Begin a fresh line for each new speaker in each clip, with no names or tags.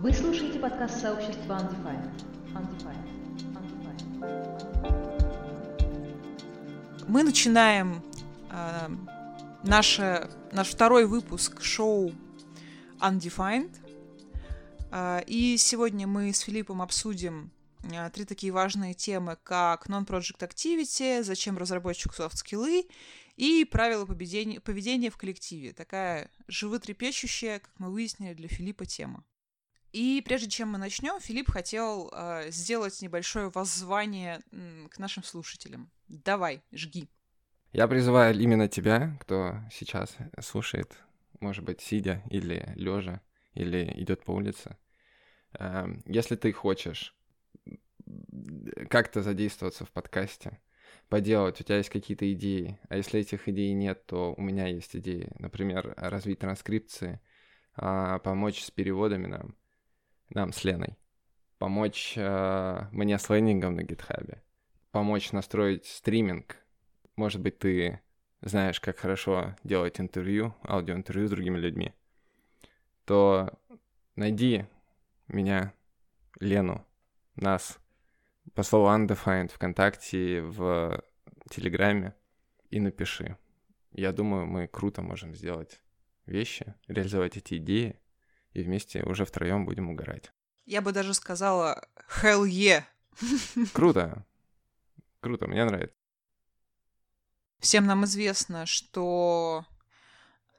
Вы слушаете подкаст сообщества Undefined. Undefined.
Мы начинаем э, наше, наш второй выпуск шоу Undefined. Э, и сегодня мы с Филиппом обсудим три такие важные темы, как non-project activity, зачем разработчику софт-скиллы и правила поведения, поведения в коллективе. Такая животрепещущая, как мы выяснили, для Филиппа тема. И прежде чем мы начнем, Филипп хотел э, сделать небольшое воззвание к нашим слушателям. Давай, жги.
Я призываю именно тебя, кто сейчас слушает, может быть, сидя или лежа, или идет по улице. Э, если ты хочешь как-то задействоваться в подкасте, поделать, у тебя есть какие-то идеи, а если этих идей нет, то у меня есть идеи. Например, развить транскрипции, э, помочь с переводами нам — нам с Леной, помочь э, мне с лендингом на гитхабе, помочь настроить стриминг. Может быть, ты знаешь, как хорошо делать интервью, аудиоинтервью с другими людьми, то найди меня, Лену, нас по слову undefined ВКонтакте, в Телеграме и напиши. Я думаю, мы круто можем сделать вещи, реализовать эти идеи, и вместе уже втроем будем угорать.
Я бы даже сказала hell yeah.
Круто. Круто, мне нравится.
Всем нам известно, что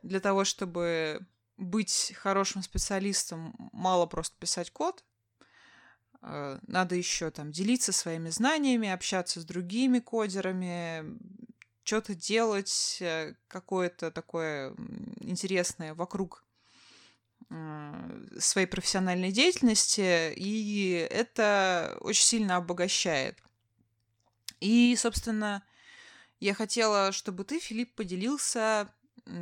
для того, чтобы быть хорошим специалистом, мало просто писать код. Э, надо еще там делиться своими знаниями, общаться с другими кодерами, что-то делать, э, какое-то такое интересное вокруг Э, своей профессиональной деятельности, и это очень сильно обогащает. И, собственно, я хотела, чтобы ты, Филипп, поделился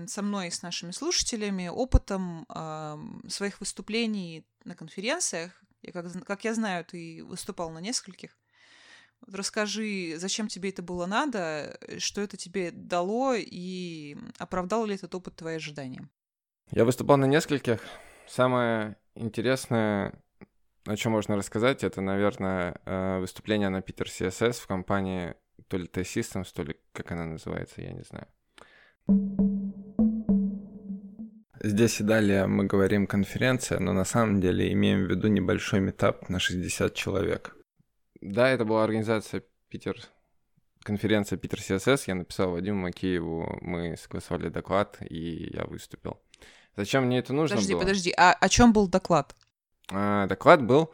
со мной и с нашими слушателями опытом э, своих выступлений на конференциях. Я, как, как я знаю, ты выступал на нескольких. Расскажи, зачем тебе это было надо, что это тебе дало и оправдал ли этот опыт твои ожидания?
Я выступал на нескольких. Самое интересное, о чем можно рассказать, это, наверное, э, выступление на Питер CSS в компании то ли T-Systems, то ли как она называется, я не знаю. Здесь и далее мы говорим конференция, но на самом деле имеем в виду небольшой метап на 60 человек. Да, это была организация Питер конференция Питер CSS, я написал Вадиму Макееву, мы согласовали доклад, и я выступил. Зачем мне это нужно
подожди,
было?
Подожди, подожди, а о чем был доклад?
А, доклад был,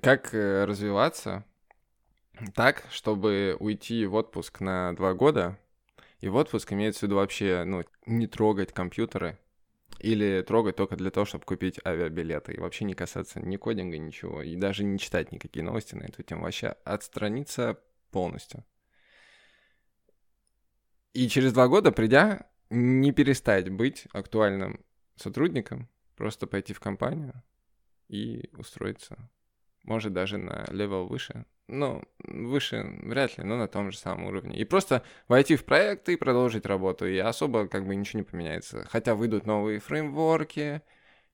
как э, развиваться так, чтобы уйти в отпуск на два года, и в отпуск имеется в виду вообще, ну, не трогать компьютеры, или трогать только для того, чтобы купить авиабилеты, и вообще не касаться ни кодинга, ничего, и даже не читать никакие новости на эту тему, вообще отстраниться полностью. И через два года, придя, не перестать быть актуальным сотрудником, просто пойти в компанию и устроиться. Может, даже на level выше. Ну, выше вряд ли, но на том же самом уровне. И просто войти в проект и продолжить работу. И особо как бы ничего не поменяется. Хотя выйдут новые фреймворки,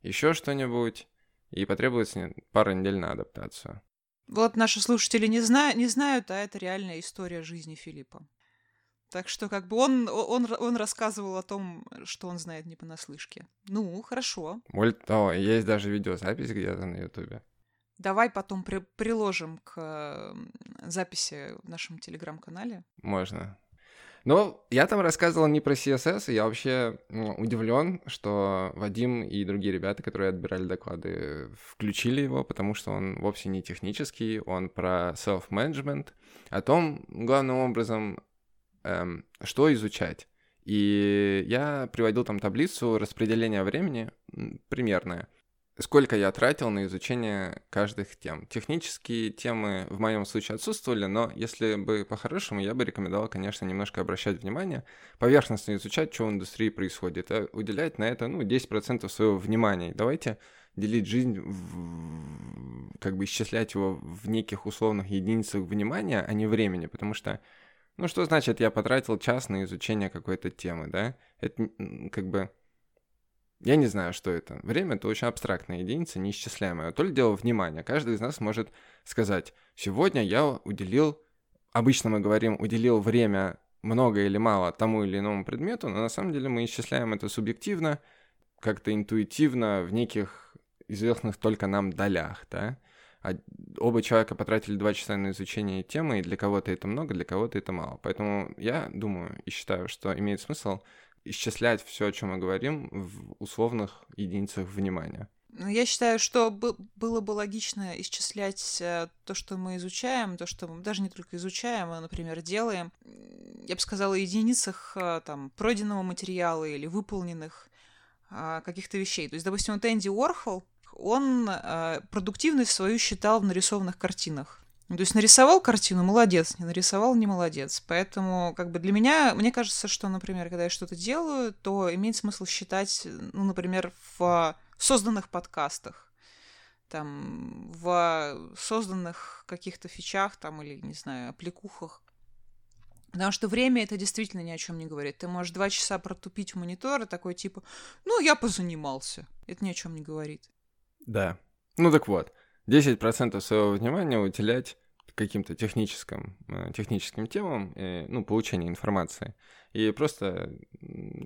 еще что-нибудь. И потребуется пара недель на адаптацию.
Вот наши слушатели не, зна- не знают, а это реальная история жизни Филиппа. Так что как бы он, он, он рассказывал о том, что он знает не понаслышке. Ну, хорошо.
Более того, есть даже видеозапись где-то на Ютубе.
Давай потом при приложим к записи в нашем телеграм-канале.
Можно. Но я там рассказывал не про CSS, и я вообще ну, удивлен, что Вадим и другие ребята, которые отбирали доклады, включили его, потому что он вовсе не технический, он про self-management, о том, главным образом, эм, что изучать. И я приводил там таблицу распределения времени примерное. Сколько я тратил на изучение каждых тем. Технические темы в моем случае отсутствовали, но если бы по-хорошему, я бы рекомендовал, конечно, немножко обращать внимание, поверхностно изучать, что в индустрии происходит, а уделять на это, ну, 10% своего внимания. давайте делить жизнь, в, как бы исчислять его в неких условных единицах внимания, а не времени, потому что, ну что значит, я потратил час на изучение какой-то темы, да? Это как бы... Я не знаю, что это. Время — это очень абстрактная единица, неисчисляемая. То ли дело внимания. Каждый из нас может сказать, сегодня я уделил, обычно мы говорим, уделил время много или мало тому или иному предмету, но на самом деле мы исчисляем это субъективно, как-то интуитивно в неких известных только нам долях, да. А оба человека потратили два часа на изучение темы, и для кого-то это много, для кого-то это мало. Поэтому я думаю и считаю, что имеет смысл исчислять все, о чем мы говорим, в условных единицах внимания.
Ну, я считаю, что было бы логично исчислять э, то, что мы изучаем, то, что мы даже не только изучаем, а, например, делаем. Я бы сказала, единицах э, там, пройденного материала или выполненных а, каких-то вещей. То есть, допустим, вот Энди Уорхол, он э, продуктивность свою считал в нарисованных картинах. То есть нарисовал картину, молодец, не нарисовал, не молодец. Поэтому, как бы для меня, мне кажется, что, например, когда я что-то делаю, то имеет смысл считать, ну, например, в созданных подкастах, там, в созданных каких-то фичах, там, или, не знаю, аппликухах. Потому что время это действительно ни о чем не говорит. Ты можешь два часа протупить в монитор и такой типа, ну, я позанимался. Это ни о чем не говорит.
Да. Ну так вот, 10% своего внимания уделять каким-то техническим, э, техническим темам, и, ну, получение информации. И просто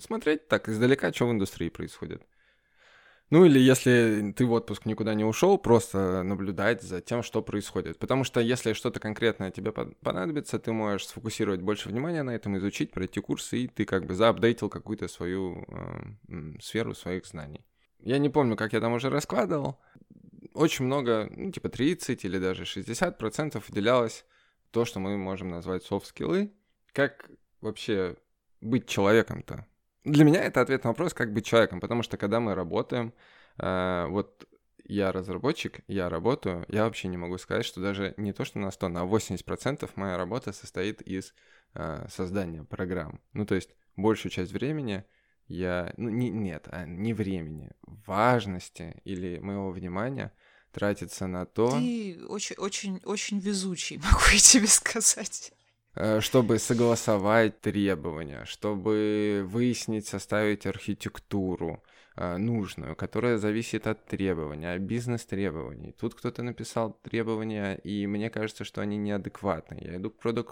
смотреть так издалека, что в индустрии происходит. Ну или если ты в отпуск никуда не ушел, просто наблюдать за тем, что происходит. Потому что если что-то конкретное тебе понадобится, ты можешь сфокусировать больше внимания на этом, изучить, пройти курсы, и ты как бы заапдейтил какую-то свою э, сферу своих знаний. Я не помню, как я там уже раскладывал. Очень много, ну, типа 30 или даже 60% уделялось то, что мы можем назвать софт-скиллы. Как вообще быть человеком-то? Для меня это ответ на вопрос, как быть человеком, потому что когда мы работаем, э, вот я разработчик, я работаю, я вообще не могу сказать, что даже не то, что на 100, на 80% моя работа состоит из э, создания программ. Ну, то есть большую часть времени я... Ну, не, нет, а не времени, важности или моего внимания тратится на то...
Ты очень, очень, очень везучий, могу я тебе сказать.
Э, чтобы согласовать требования, чтобы выяснить, составить архитектуру нужную, которая зависит от требования, от бизнес-требований. Тут кто-то написал требования, и мне кажется, что они неадекватны. Я иду к продукт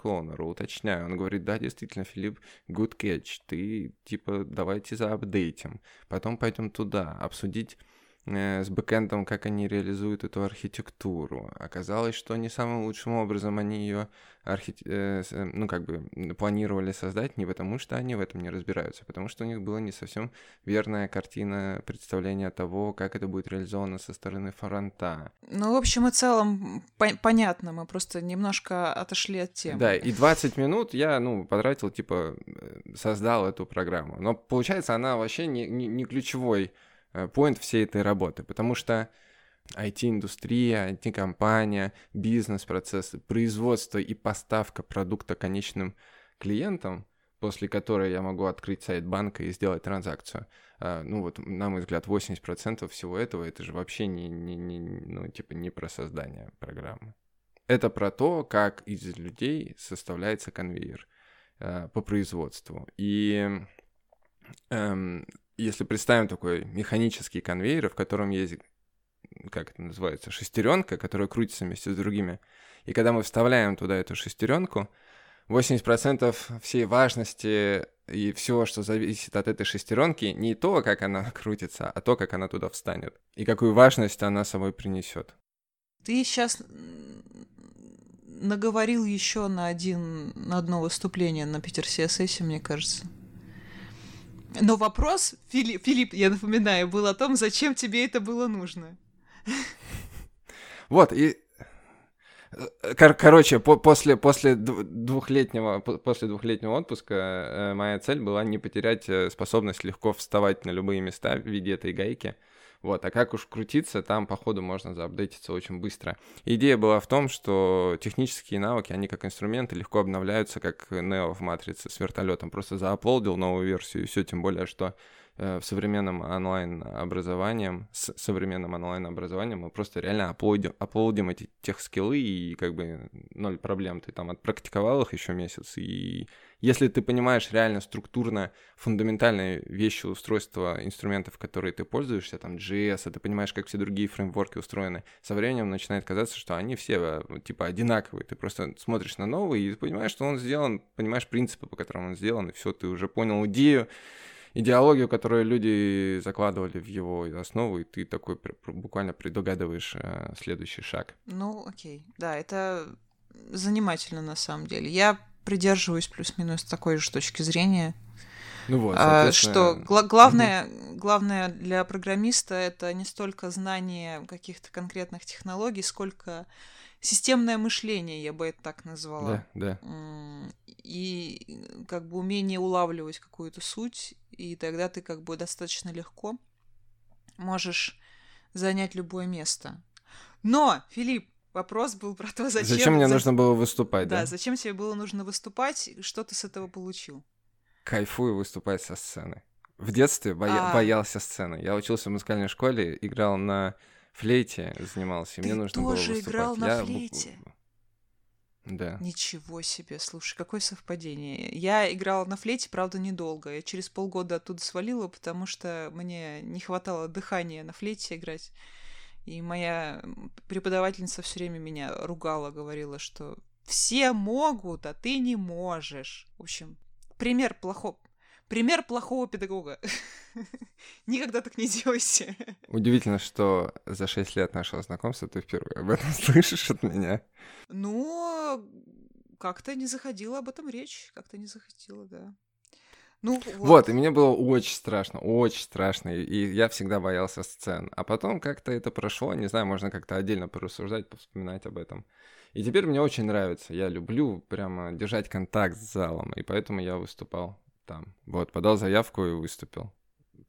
уточняю. Он говорит, да, действительно, Филипп, good catch. Ты, типа, давайте заапдейтим. Потом пойдем туда, обсудить с бэкэндом, как они реализуют эту архитектуру. Оказалось, что не самым лучшим образом они ее архи... Э, ну, как бы планировали создать не потому, что они в этом не разбираются, а потому что у них была не совсем верная картина представления того, как это будет реализовано со стороны фронта.
Ну, в общем и целом, по- понятно, мы просто немножко отошли от темы.
Да, и 20 минут я, ну, потратил, типа, э, создал эту программу. Но получается, она вообще не, не, не ключевой Э, point всей этой работы, потому что IT-индустрия, IT-компания, бизнес-процессы, производство и поставка продукта конечным клиентам, после которой я могу открыть сайт банка и сделать транзакцию. А, ну вот, на мой взгляд, 80% всего этого, это же вообще не, не, не, ну, типа не про создание программы. Это про то, как из людей составляется конвейер э, по производству. И эм, если представим такой механический конвейер, в котором есть, как это называется, шестеренка, которая крутится вместе с другими, и когда мы вставляем туда эту шестеренку, 80% всей важности и всего, что зависит от этой шестеренки, не то, как она крутится, а то, как она туда встанет. И какую важность она собой принесет.
Ты сейчас наговорил еще на один на одно выступление на Питер CSS, мне кажется. Но вопрос, Филипп, Филипп, я напоминаю, был о том, зачем тебе это было нужно.
Вот, и э, Кор- короче, по- после, после двухлетнего, после двухлетнего отпуска э, моя цель была не потерять э, способность легко вставать на любые места в виде этой гайки. Вот, а как уж крутиться, там, походу, можно заапдейтиться очень быстро. Идея была в том, что технические навыки, они как инструменты легко обновляются, как Нео в Матрице с вертолетом. Просто зааплодил новую версию, и все, тем более, что э, в современном онлайн-образованием, с современным онлайн-образованием мы просто реально оплодим, оплодим эти тех скиллы, и как бы ноль проблем. Ты там отпрактиковал их еще месяц, и если ты понимаешь реально структурно фундаментальные вещи устройства инструментов, которые ты пользуешься, там JS, а ты понимаешь, как все другие фреймворки устроены, со временем начинает казаться, что они все э, типа одинаковые. Ты просто смотришь на новый и понимаешь, что он сделан, понимаешь принципы, по которым он сделан, и все, ты уже понял идею, идеологию, которую люди закладывали в его основу, и ты такой буквально предугадываешь э, следующий шаг.
Ну, окей. Да, это занимательно на самом деле. Я придерживаюсь плюс-минус такой же точки зрения.
Ну вот,
а, что гла- главное, угу. главное для программиста это не столько знание каких-то конкретных технологий, сколько системное мышление, я бы это так назвала.
Да, да.
И как бы умение улавливать какую-то суть, и тогда ты как бы достаточно легко можешь занять любое место. Но, Филипп, Вопрос был про то, зачем...
Зачем мне за... нужно было выступать, да?
Да, зачем тебе было нужно выступать, что ты с этого получил?
Кайфую выступать со сцены. В детстве боя... а... боялся сцены. Я учился в музыкальной школе, играл на флейте, занимался, и
ты
мне нужно было выступать.
тоже играл на
Я...
флейте?
Да.
Ничего себе, слушай, какое совпадение. Я играла на флейте, правда, недолго. Я через полгода оттуда свалила, потому что мне не хватало дыхания на флейте играть. И моя преподавательница все время меня ругала, говорила, что все могут, а ты не можешь. В общем, пример плохого, пример плохого педагога. Никогда так не делайся.
Удивительно, что за 6 лет нашего знакомства ты впервые об этом слышишь от меня.
Ну, как-то не заходила об этом речь, как-то не заходила, да. Ну, вот.
вот, и мне было очень страшно, очень страшно, и я всегда боялся сцен. А потом как-то это прошло, не знаю, можно как-то отдельно порассуждать, повспоминать об этом. И теперь мне очень нравится, я люблю прямо держать контакт с залом, и поэтому я выступал там. Вот, подал заявку и выступил.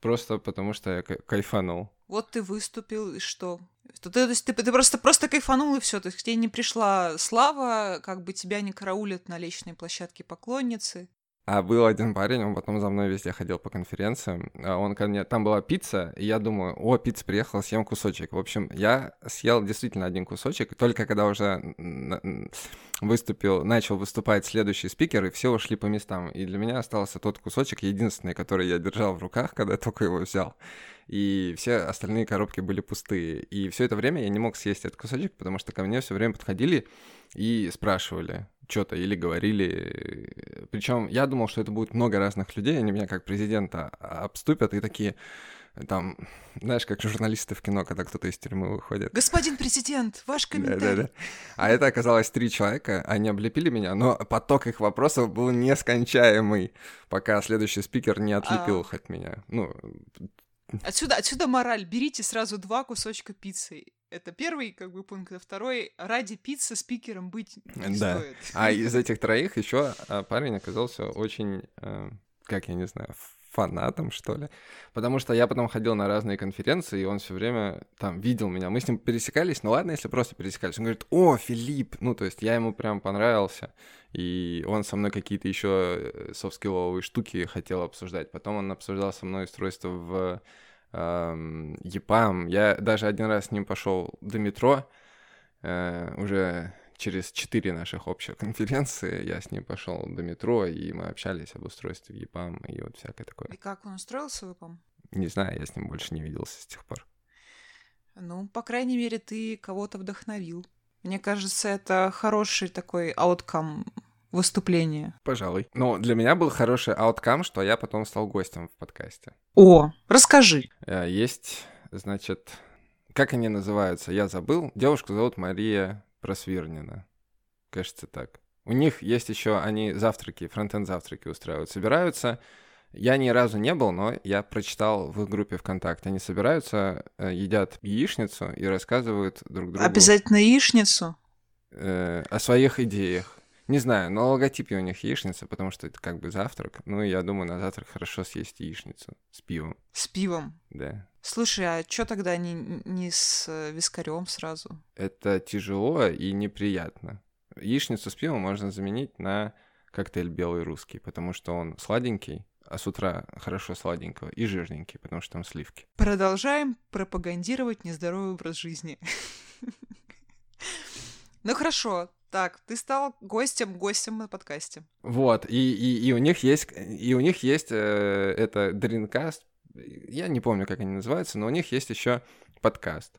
Просто потому что я кайфанул.
Вот ты выступил, и что? Ты, то есть ты, ты просто, просто кайфанул, и все. То есть к тебе не пришла слава, как бы тебя не караулят на личной площадке поклонницы.
А был один парень, он потом за мной везде ходил по конференциям. А он ко мне... Там была пицца, и я думаю, о, пицца приехала, съем кусочек. В общем, я съел действительно один кусочек, только когда уже выступил, начал выступать следующий спикер, и все ушли по местам. И для меня остался тот кусочек, единственный, который я держал в руках, когда только его взял. И все остальные коробки были пустые. И все это время я не мог съесть этот кусочек, потому что ко мне все время подходили и спрашивали, что-то или говорили. Причем я думал, что это будет много разных людей, они меня как президента обступят и такие там, знаешь, как журналисты в кино, когда кто-то из тюрьмы выходит.
Господин президент, ваш комментарий. Да-да-да.
А это оказалось три человека, они облепили меня, но поток их вопросов был нескончаемый, пока следующий спикер не отлепил а... их от меня. Ну,
Отсюда, отсюда мораль. Берите сразу два кусочка пиццы. Это первый, как бы, пункт. А второй, ради пиццы спикером быть не да. стоит.
А из этих троих еще а, парень оказался очень, э, как я не знаю, фанатом, что ли. Потому что я потом ходил на разные конференции, и он все время там видел меня. Мы с ним пересекались, ну ладно, если просто пересекались. Он говорит, о, Филипп! Ну, то есть я ему прям понравился. И он со мной какие-то еще э, софт-скилловые штуки хотел обсуждать. Потом он обсуждал со мной устройство в э, ЕПАМ. Я даже один раз с ним пошел до метро, э, уже через четыре наших общих конференции я с ним пошел до метро, и мы общались об устройстве ЕПАМ и вот всякое такое.
И как он устроился в ЕПАМ?
Не знаю, я с ним больше не виделся с тех пор.
Ну, по крайней мере, ты кого-то вдохновил. Мне кажется, это хороший такой ауткам выступления.
Пожалуй. Но для меня был хороший ауткам, что я потом стал гостем в подкасте.
О, расскажи.
Э, есть, значит, как они называются, я забыл. Девушку зовут Мария Просвирнина. Кажется, так. У них есть еще, они завтраки, фронтенд завтраки устраивают. Собираются, я ни разу не был, но я прочитал в их группе ВКонтакте. Они собираются, э, едят яичницу и рассказывают друг другу...
Обязательно яичницу?
Э, о своих идеях. Не знаю, но логотипе у них яичница, потому что это как бы завтрак. Ну, я думаю, на завтрак хорошо съесть яичницу с пивом.
С пивом?
Да.
Слушай, а что тогда не, не с э, вискарем сразу?
Это тяжело и неприятно. Яичницу с пивом можно заменить на коктейль белый русский, потому что он сладенький, а с утра хорошо сладенького, и жирненький, потому что там сливки.
Продолжаем пропагандировать нездоровый образ жизни. Ну хорошо, так, ты стал гостем, гостем на подкасте.
Вот, и, и, и у них есть, и у них есть э, это Dreamcast, я не помню, как они называются, но у них есть еще подкаст.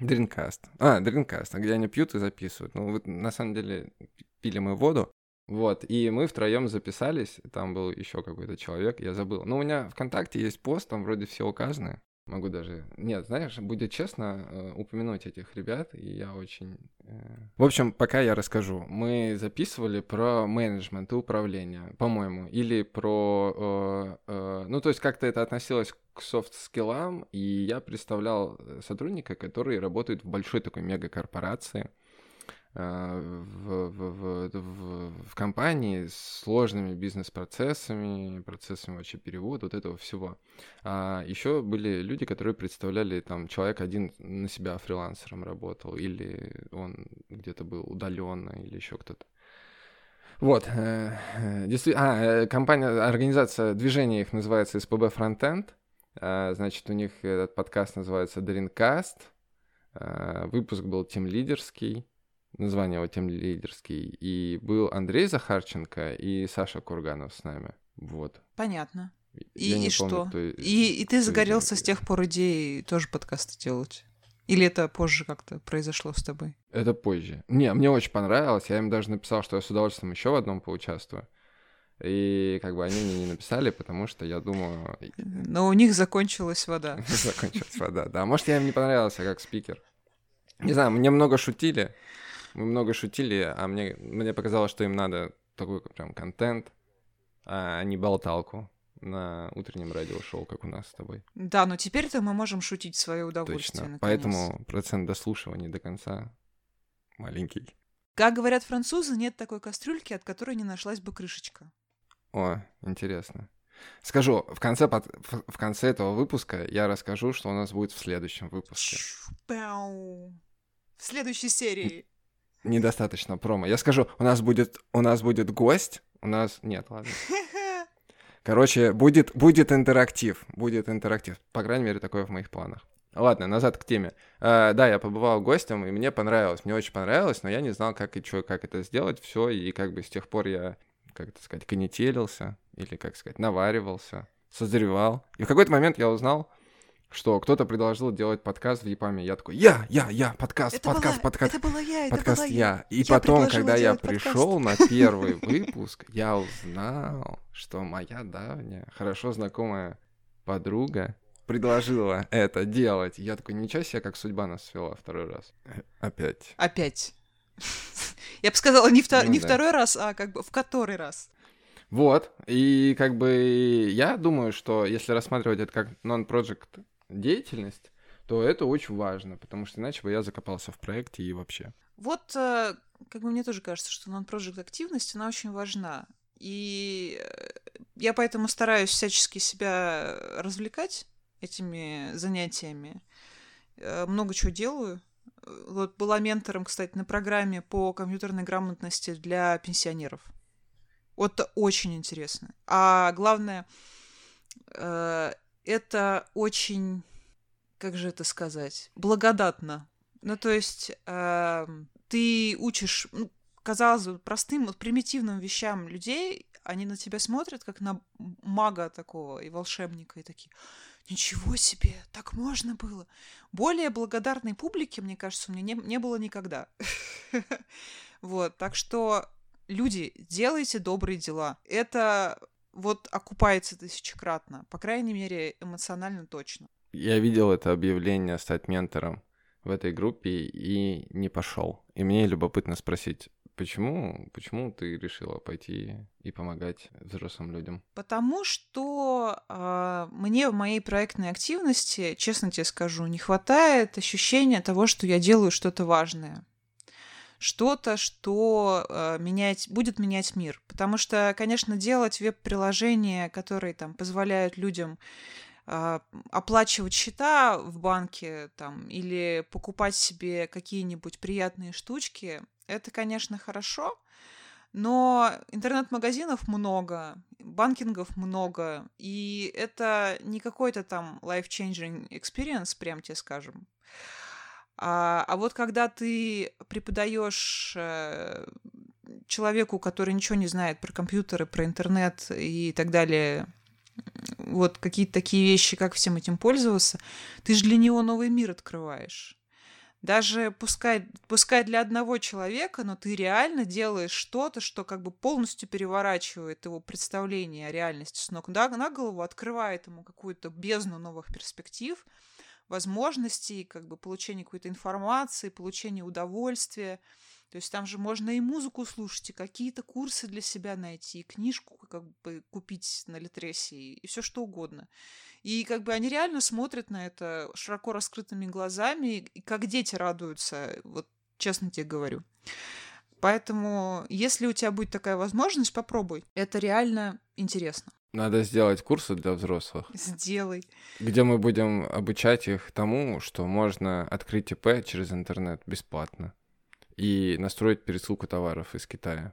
Dreamcast. А, Dreamcast, где они пьют и записывают. Ну, вот, на самом деле, пили мы воду, вот, и мы втроем записались, там был еще какой-то человек, я забыл. Но у меня ВКонтакте есть пост, там вроде все указано. Могу даже... Нет, знаешь, будет честно э, упомянуть этих ребят, и я очень... Э... В общем, пока я расскажу. Мы записывали про менеджмент и управление, по-моему, или про... Э, ну, то есть как-то это относилось к софт-скиллам, и я представлял сотрудника, который работает в большой такой мегакорпорации, в, в, в, в компании с сложными бизнес-процессами, процессами вообще перевода, вот этого всего. А еще были люди, которые представляли, там, человек один на себя фрилансером работал, или он где-то был удаленно, или еще кто-то. Вот, э, э, действительно, а, э, компания, организация движения их называется СПБ Frontend, а, значит, у них этот подкаст называется Dreamcast, а, выпуск был тем лидерский, название его тем лидерский. И был Андрей Захарченко и Саша Курганов с нами. Вот.
Понятно. И, и что? Кто, и, и ты загорелся с тех пор идеей тоже подкасты делать? Или это позже как-то произошло с тобой?
Это позже. Не, мне очень понравилось. Я им даже написал, что я с удовольствием еще в одном поучаствую. И как бы они мне не написали, потому что я думаю...
Но у них закончилась вода.
Закончилась вода, да. Может, я им не понравился как спикер. Не знаю, мне много шутили. Мы много шутили, а мне, мне показалось, что им надо такой прям контент, а не болталку на утреннем радиошоу, как у нас с тобой.
Да, но теперь-то мы можем шутить в свое удовольствие.
Точно. Поэтому процент дослушивания до конца маленький.
Как говорят французы, нет такой кастрюльки, от которой не нашлась бы крышечка.
О, интересно. Скажу, в конце, под... в конце этого выпуска я расскажу, что у нас будет в следующем выпуске.
В следующей серии
недостаточно промо. Я скажу, у нас будет, у нас будет гость, у нас... Нет, ладно. Короче, будет, будет интерактив, будет интерактив. По крайней мере, такое в моих планах. Ладно, назад к теме. Uh, да, я побывал гостем, и мне понравилось. Мне очень понравилось, но я не знал, как и что, как это сделать, все. И как бы с тех пор я, как это сказать, конетелился, или, как сказать, наваривался, созревал. И в какой-то момент я узнал, что кто-то предложил делать подкаст в Япаме. Я такой, я, я, я, подкаст,
это
подкаст,
была,
подкаст.
Это была я, это
подкаст
была
я. И я потом, когда я пришел на первый выпуск, я узнал, что моя давняя, хорошо знакомая подруга предложила это делать. Я такой, ничего себе, как судьба нас свела второй раз. Э, опять.
Опять. Я бы сказала, не, втор... ну, не да. второй раз, а как бы в который раз.
Вот, и как бы я думаю, что если рассматривать это как non-project деятельность, то это очень важно, потому что иначе бы я закопался в проекте и вообще.
Вот, э, как бы мне тоже кажется, что non-project активность, она очень важна. И э, я поэтому стараюсь всячески себя развлекать этими занятиями. Э, много чего делаю. Вот была ментором, кстати, на программе по компьютерной грамотности для пенсионеров. Вот очень интересно. А главное, это очень, как же это сказать, благодатно. Ну, то есть э, ты учишь, ну, казалось бы, простым, примитивным вещам людей, они на тебя смотрят, как на мага такого и волшебника, и такие, ничего себе, так можно было. Более благодарной публики, мне кажется, у меня не, не было никогда. Вот, так что, люди, делайте добрые дела. Это вот окупается тысячекратно. По крайней мере, эмоционально точно.
Я видел это объявление стать ментором в этой группе и не пошел. И мне любопытно спросить, почему, почему ты решила пойти и помогать взрослым людям?
Потому что э, мне в моей проектной активности, честно тебе скажу, не хватает ощущения того, что я делаю что-то важное что-то, что э, менять, будет менять мир. Потому что, конечно, делать веб-приложения, которые там позволяют людям э, оплачивать счета в банке там, или покупать себе какие-нибудь приятные штучки, это, конечно, хорошо, Но интернет-магазинов много, банкингов много, и это не какой-то там life-changing experience, прям тебе скажем. А, а вот когда ты преподаешь э, человеку, который ничего не знает про компьютеры, про интернет и так далее, вот какие-то такие вещи, как всем этим пользоваться, ты же для него новый мир открываешь. Даже пускай, пускай для одного человека, но ты реально делаешь что-то, что как бы полностью переворачивает его представление о реальности с ног на голову, открывает ему какую-то бездну новых перспектив, возможностей, как бы получения какой-то информации, получения удовольствия. То есть там же можно и музыку слушать, и какие-то курсы для себя найти, и книжку как бы купить на Литресе, и все что угодно. И как бы они реально смотрят на это широко раскрытыми глазами, и как дети радуются, вот честно тебе говорю. Поэтому, если у тебя будет такая возможность, попробуй. Это реально интересно.
Надо сделать курсы для взрослых.
Сделай.
Где мы будем обучать их тому, что можно открыть ИП через интернет бесплатно и настроить пересылку товаров из Китая.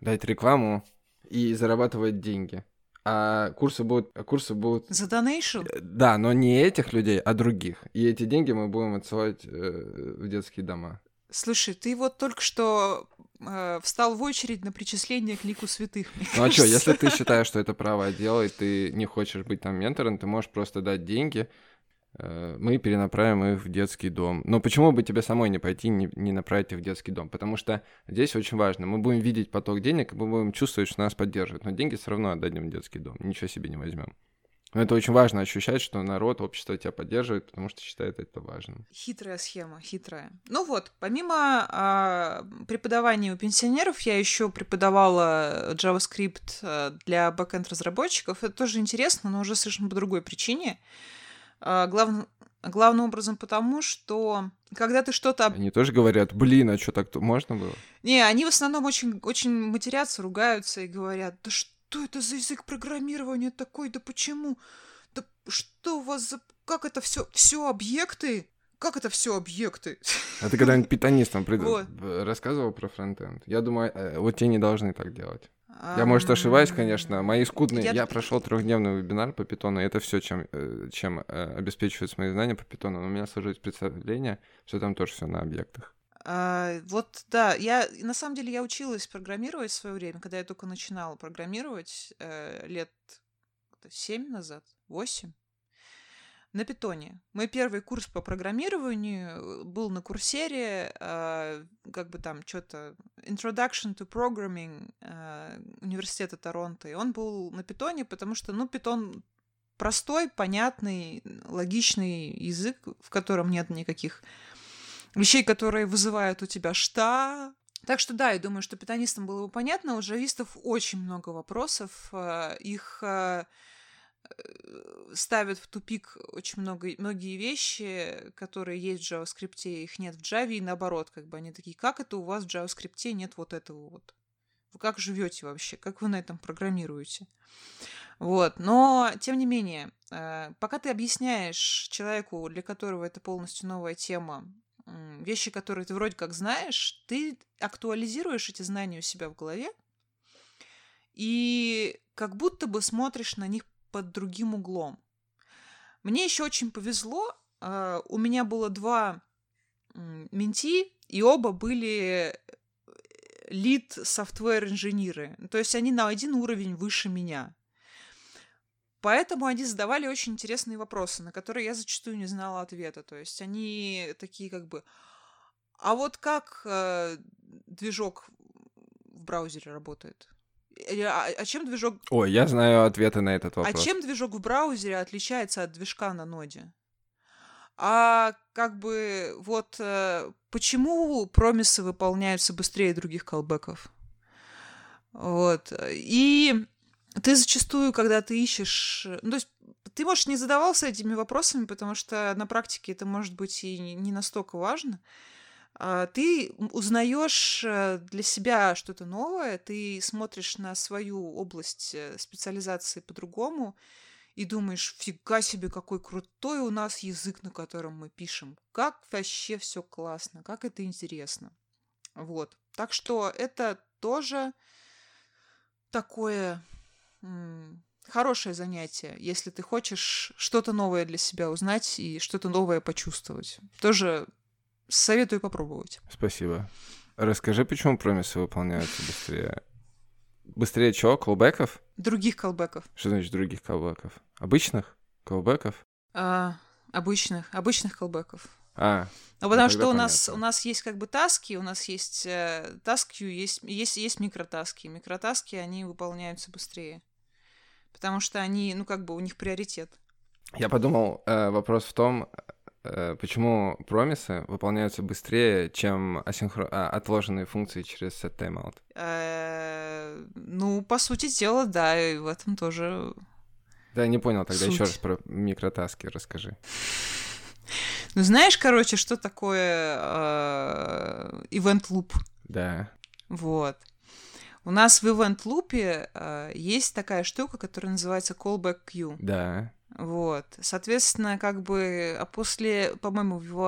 Дать рекламу и зарабатывать деньги. А курсы будут... Курсы будут...
За донейшн?
Э, да, но не этих людей, а других. И эти деньги мы будем отсылать э, в детские дома.
Слушай, ты вот только что э, встал в очередь на причисление к лику святых.
Ну а что, если ты считаешь, что это правое дело, и ты не хочешь быть там ментором, ты можешь просто дать деньги, э, мы перенаправим их в детский дом. Но почему бы тебе самой не пойти, не, не направить их в детский дом? Потому что здесь очень важно. Мы будем видеть поток денег, мы будем чувствовать, что нас поддерживают. Но деньги все равно отдадим в детский дом. Ничего себе не возьмем. Но это очень важно ощущать, что народ, общество тебя поддерживает, потому что считает это важным.
Хитрая схема, хитрая. Ну вот, помимо а, преподавания у пенсионеров, я еще преподавала JavaScript а, для бэкенд разработчиков. Это тоже интересно, но уже совершенно по другой причине. А, главным, главным образом потому, что когда ты что-то...
Они тоже говорят, блин, а что так можно было?
Не, они в основном очень, очень матерятся, ругаются и говорят, да что что это за язык программирования такой? Да почему? Да что у вас за... Как это все? Все объекты? Как это все объекты?
А ты когда-нибудь питанистам пред... вот. рассказывал про фронтенд? Я думаю, э, вот те не должны так делать. Я, может, ошибаюсь, конечно. Мои скудные... Я, я прошел трехдневный вебинар по питону, и это все, чем, э, чем э, обеспечиваются мои знания по питону. Но у меня сложилось представление, что там тоже все на объектах.
А, вот, да, я, на самом деле, я училась программировать в свое время, когда я только начинала программировать э, лет семь назад, восемь на питоне. Мой первый курс по программированию э, был на курсере, э, как бы там что-то Introduction to Programming э, университета Торонто, и он был на питоне, потому что, ну, питон простой, понятный, логичный язык, в котором нет никаких вещей, которые вызывают у тебя шта. Так что да, я думаю, что питанистам было бы понятно. У джавистов очень много вопросов. Э, их э, ставят в тупик очень много, многие вещи, которые есть в JavaScript, их нет в Java, и наоборот, как бы они такие, как это у вас в JavaScript нет вот этого вот? Вы как живете вообще? Как вы на этом программируете? Вот, но тем не менее, э, пока ты объясняешь человеку, для которого это полностью новая тема, вещи, которые ты вроде как знаешь, ты актуализируешь эти знания у себя в голове и как будто бы смотришь на них под другим углом. Мне еще очень повезло. А, у меня было два менти, и оба были лид софтвер инженеры. То есть они на один уровень выше меня. Поэтому они задавали очень интересные вопросы, на которые я зачастую не знала ответа. То есть они такие как бы... А вот как э, движок в браузере работает? А, а чем движок...
Ой, я знаю ответы на этот
а
вопрос.
А чем движок в браузере отличается от движка на ноде? А как бы вот э, почему промисы выполняются быстрее других колбеков? Вот. И ты зачастую, когда ты ищешь... Ну, то есть ты, может, не задавался этими вопросами, потому что на практике это может быть и не настолько важно. А ты узнаешь э, для себя что-то новое, ты смотришь на свою область э, специализации по-другому и думаешь, фига себе, какой крутой у нас язык, на котором мы пишем. Как вообще все классно, как это интересно. Вот. Так что это тоже такое хорошее занятие, если ты хочешь что-то новое для себя узнать и что-то новое почувствовать. Тоже советую попробовать.
Спасибо. Расскажи, почему промисы выполняются быстрее? Быстрее чего? Колбеков?
Других колбеков.
Что значит других колбеков? Обычных колбеков?
А, обычных, обычных колбеков.
А,
ну, потому что у нас, у нас есть как бы таски, у нас есть э, таски, есть, есть, есть микротаски. Микротаски, они выполняются быстрее. Потому что они, ну, как бы у них приоритет.
Я подумал, э, вопрос в том, э, почему промисы выполняются быстрее, чем асинхро... а, отложенные функции через set timeout?
Э, ну, по сути дела, да, и в этом тоже.
Да, не понял, тогда еще раз про микротаски расскажи.
Ну, знаешь, короче, что такое э, event loop?
Да.
Вот. У нас в event loop э, есть такая штука, которая называется callback queue.
Да.
Вот. Соответственно, как бы, а после, по-моему, в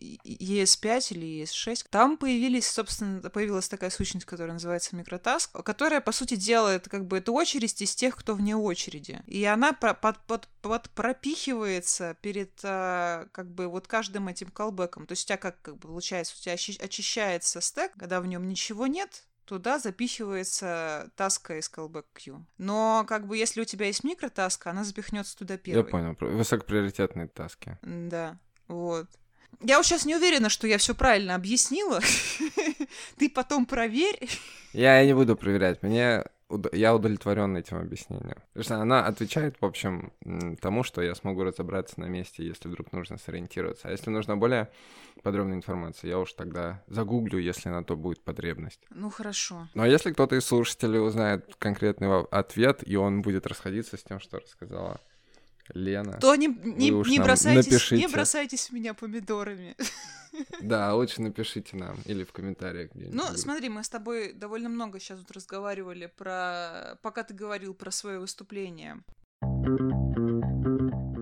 ES5 или ES6, там появились, собственно, появилась такая сущность, которая называется микротаск, которая, по сути, делает как бы эту очередь из тех, кто вне очереди. И она под, под, под пропихивается перед а, как бы вот каждым этим колбеком. То есть у тебя как, как бы получается, у тебя очищается стек, когда в нем ничего нет, туда запихивается таска из callback queue. Но как бы если у тебя есть микротаска, она запихнется туда первой.
Я понял. Высокоприоритетные таски.
Да, вот. Я вот сейчас не уверена, что я все правильно объяснила. Ты потом проверь.
Я не буду проверять. Мне я удовлетворен этим объяснением. Потому что она отвечает, в общем, тому, что я смогу разобраться на месте, если вдруг нужно сориентироваться. А если нужна более подробная информация, я уж тогда загуглю, если на то будет потребность.
Ну, хорошо.
Ну, а если кто-то из слушателей узнает конкретный ответ, и он будет расходиться с тем, что рассказала Лена.
То не, не, не, бросайтесь, не бросайтесь в меня помидорами.
Да, лучше напишите нам или в комментариях
где-нибудь. Ну, смотри, мы с тобой довольно много сейчас вот разговаривали про... Пока ты говорил про свое выступление.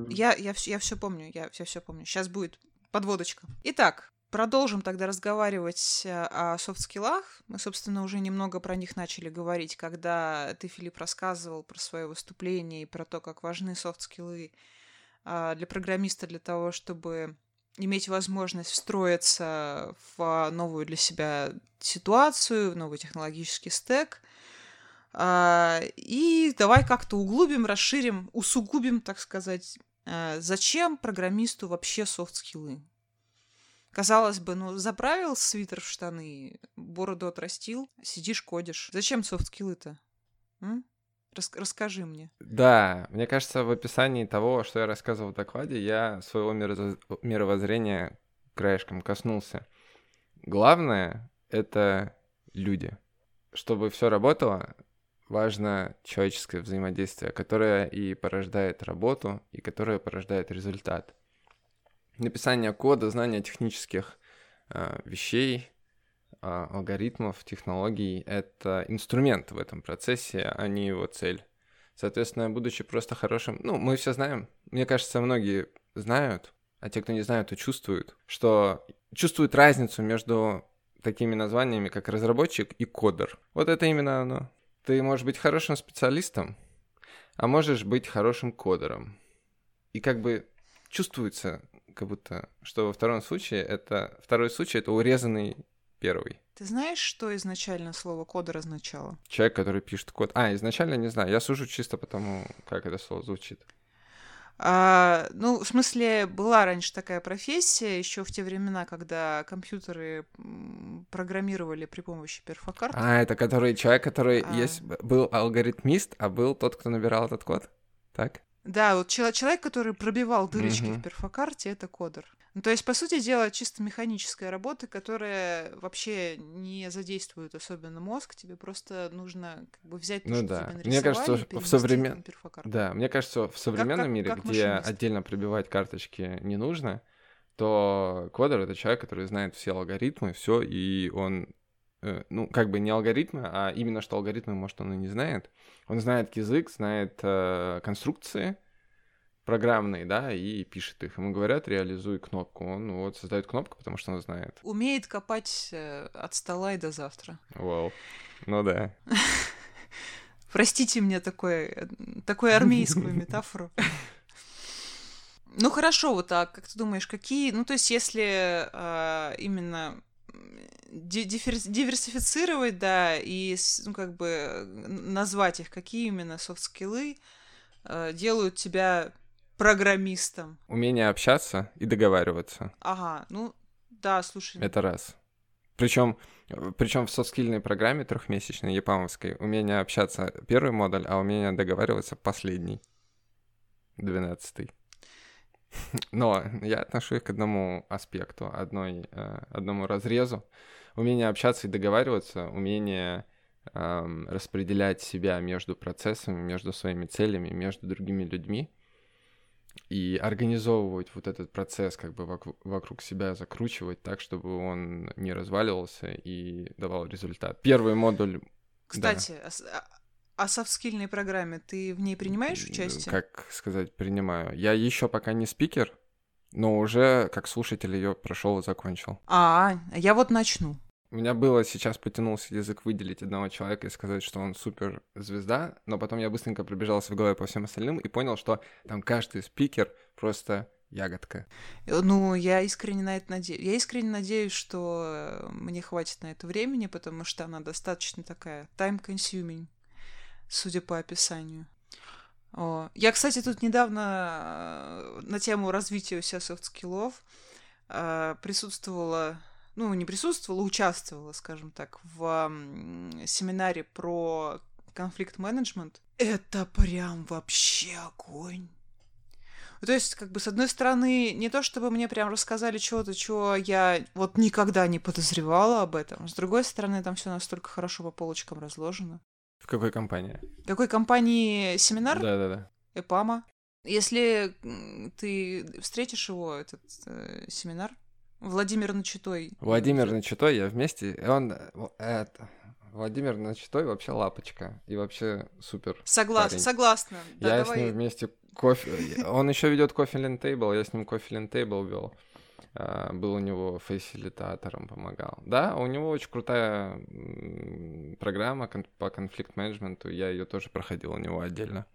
Я, я, я все помню, я все, все помню. Сейчас будет подводочка. Итак, Продолжим тогда разговаривать э, о софт-скиллах. Мы, собственно, уже немного про них начали говорить, когда ты, Филипп, рассказывал про свое выступление и про то, как важны софт-скиллы а, для программиста для того, чтобы иметь возможность встроиться в новую для себя ситуацию, в новый технологический стек. А, и давай как-то углубим, расширим, усугубим, так сказать, э, зачем программисту вообще софт-скиллы? Казалось бы, ну, заправил свитер в штаны, бороду отрастил, сидишь, кодишь. Зачем софт-скиллы-то? Рас расскажи мне.
Да, мне кажется, в описании того, что я рассказывал в докладе, я своего мировоззрения краешком коснулся. Главное — это люди. Чтобы все работало, важно человеческое взаимодействие, которое и порождает работу, и которое порождает результат написание кода, знание технических э, вещей, э, алгоритмов, технологий — это инструмент в этом процессе, а не его цель. Соответственно, будучи просто хорошим... Ну, мы все знаем, мне кажется, многие знают, а те, кто не знают, то чувствуют, что чувствуют разницу между такими названиями, как разработчик и кодер. Вот это именно оно. Ты можешь быть хорошим специалистом, а можешь быть хорошим кодером. И как бы чувствуется как будто, что во втором случае это... Второй случай — это урезанный первый.
Ты знаешь, что изначально слово кодер означало?
Человек, который пишет код. А, изначально не знаю. Я сужу чисто потому, как это слово звучит.
А, ну, в смысле, была раньше такая профессия, еще в те времена, когда компьютеры программировали при помощи перфокарт.
А, это который человек, который а... есть, был алгоритмист, а был тот, кто набирал этот код? Так?
Да, вот человек, который пробивал дырочки mm-hmm. в перфокарте, это кодер. Ну, то есть, по сути дела, чисто механическая работа, которая вообще не задействует особенно мозг, тебе просто нужно как бы взять
то, ну, что да. тебе Мне кажется, в современ... Да, мне кажется, в современном как, мире, как где машинист. отдельно пробивать карточки не нужно, то кодер — это человек, который знает все алгоритмы, все, и он ну, как бы не алгоритмы, а именно что алгоритмы, может, он и не знает. Он знает язык, знает э, конструкции, программные, да, и пишет их. Ему говорят, реализуй кнопку. Он вот создает кнопку, потому что он знает.
Умеет копать э, от стола и до завтра.
Вау. Ну да.
Простите мне такое, такую армейскую метафору. Ну хорошо, вот так, как ты думаешь, какие, ну то есть если э, именно диверсифицировать, да, и ну как бы назвать их, какие именно софт-скиллы э, делают тебя программистом?
Умение общаться и договариваться.
Ага, ну да, слушай.
Это раз. Причем причем в софтскильной программе трехмесячной япамовской умение общаться первый модуль, а умение договариваться последний. Двенадцатый. Но я отношу их к одному аспекту, одной, э, одному разрезу. Умение общаться и договариваться, умение э, распределять себя между процессами, между своими целями, между другими людьми и организовывать вот этот процесс как бы вокруг себя, закручивать так, чтобы он не разваливался и давал результат. Первый модуль...
Кстати, да. О софтскильной программе ты в ней принимаешь участие?
Как сказать, принимаю. Я еще пока не спикер, но уже как слушатель ее прошел и закончил.
А, я вот начну.
У меня было сейчас потянулся язык выделить одного человека и сказать, что он супер звезда, но потом я быстренько пробежался в голове по всем остальным и понял, что там каждый спикер просто ягодка.
Э, ну, я искренне на это надеюсь. Я искренне надеюсь, что мне хватит на это времени, потому что она достаточно такая time-consuming, судя по описанию. Я, кстати, тут недавно э, на тему развития у себя софт-скиллов э, присутствовала ну, не присутствовала, участвовала, скажем так, в семинаре про конфликт-менеджмент. Это прям вообще огонь. То есть, как бы, с одной стороны, не то чтобы мне прям рассказали чего-то, чего я вот никогда не подозревала об этом. С другой стороны, там все настолько хорошо по полочкам разложено.
В какой компании?
В какой компании семинар?
Да-да-да.
Эпама. Если ты встретишь его, этот э, семинар, Владимир Начитой.
Владимир Начитой, я вместе. Он это Владимир Начитой вообще лапочка и вообще супер.
Согласна, согласна.
Да, я давай. с ним вместе кофе. Он еще ведет кофе Тейбл, я с ним кофе Тейбл вел. А, был у него фасилитатором, помогал. Да, у него очень крутая программа по конфликт-менеджменту. Я ее тоже проходил у него отдельно.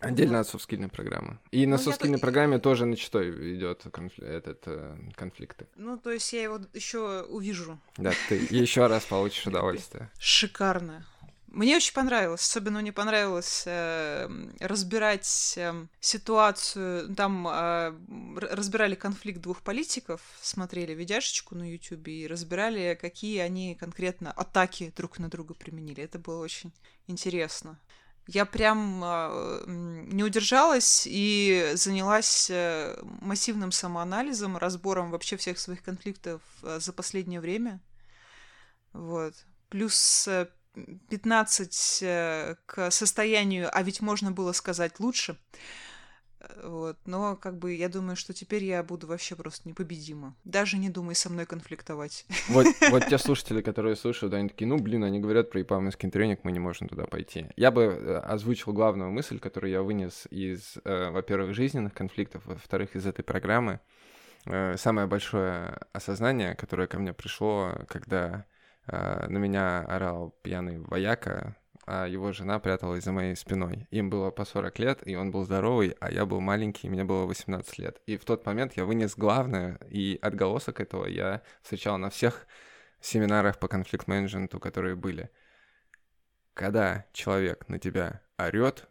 Отдельно от софтскильной программы. И на ну, софтскильной я... программе тоже начатой идет конфли... этот э, конфликты.
Ну, то есть я его еще увижу.
Да, ты еще раз получишь удовольствие.
Шикарно. Мне очень понравилось, особенно мне понравилось э, разбирать э, ситуацию. Там э, разбирали конфликт двух политиков, смотрели видяшечку на YouTube и разбирали, какие они конкретно атаки друг на друга применили. Это было очень интересно я прям э, не удержалась и занялась э, массивным самоанализом, разбором вообще всех своих конфликтов э, за последнее время. Вот. Плюс 15 к состоянию, а ведь можно было сказать лучше. Вот. Но как бы я думаю, что теперь я буду вообще просто непобедима. Даже не думай со мной конфликтовать.
Вот, вот те слушатели, которые слушают, они такие, ну, блин, они говорят про ипамовский тренинг, мы не можем туда пойти. Я бы э, озвучил главную мысль, которую я вынес из, э, во-первых, жизненных конфликтов, во-вторых, из этой программы. Э, самое большое осознание, которое ко мне пришло, когда на меня орал пьяный вояка, а его жена пряталась за моей спиной. Им было по 40 лет, и он был здоровый, а я был маленький, и мне было 18 лет. И в тот момент я вынес главное, и отголосок этого я встречал на всех семинарах по конфликт-менеджменту, которые были. Когда человек на тебя орет,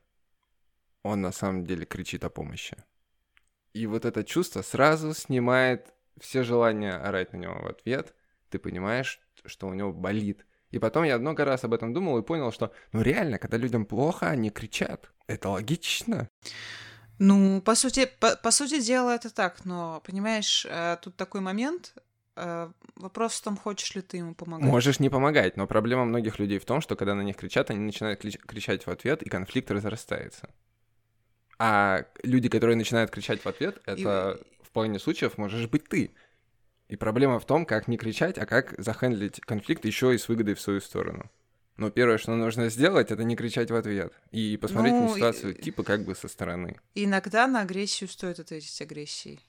он на самом деле кричит о помощи. И вот это чувство сразу снимает все желания орать на него в ответ. Ты понимаешь, что у него болит – и потом я много раз об этом думал и понял, что, ну реально, когда людям плохо, они кричат. Это логично.
Ну, по сути, по, по сути дела это так, но, понимаешь, э, тут такой момент, э, вопрос в том, хочешь ли ты ему помогать.
Можешь не помогать, но проблема многих людей в том, что когда на них кричат, они начинают кричать в ответ, и конфликт разрастается. А люди, которые начинают кричать в ответ, это и... в половине случаев можешь быть ты. И проблема в том, как не кричать, а как захендлить конфликт еще и с выгодой в свою сторону. Но первое, что нужно сделать, это не кричать в ответ и посмотреть
Ну,
на
и-
ситуацию типа как бы со стороны.
Иногда на агрессию стоит ответить агрессией.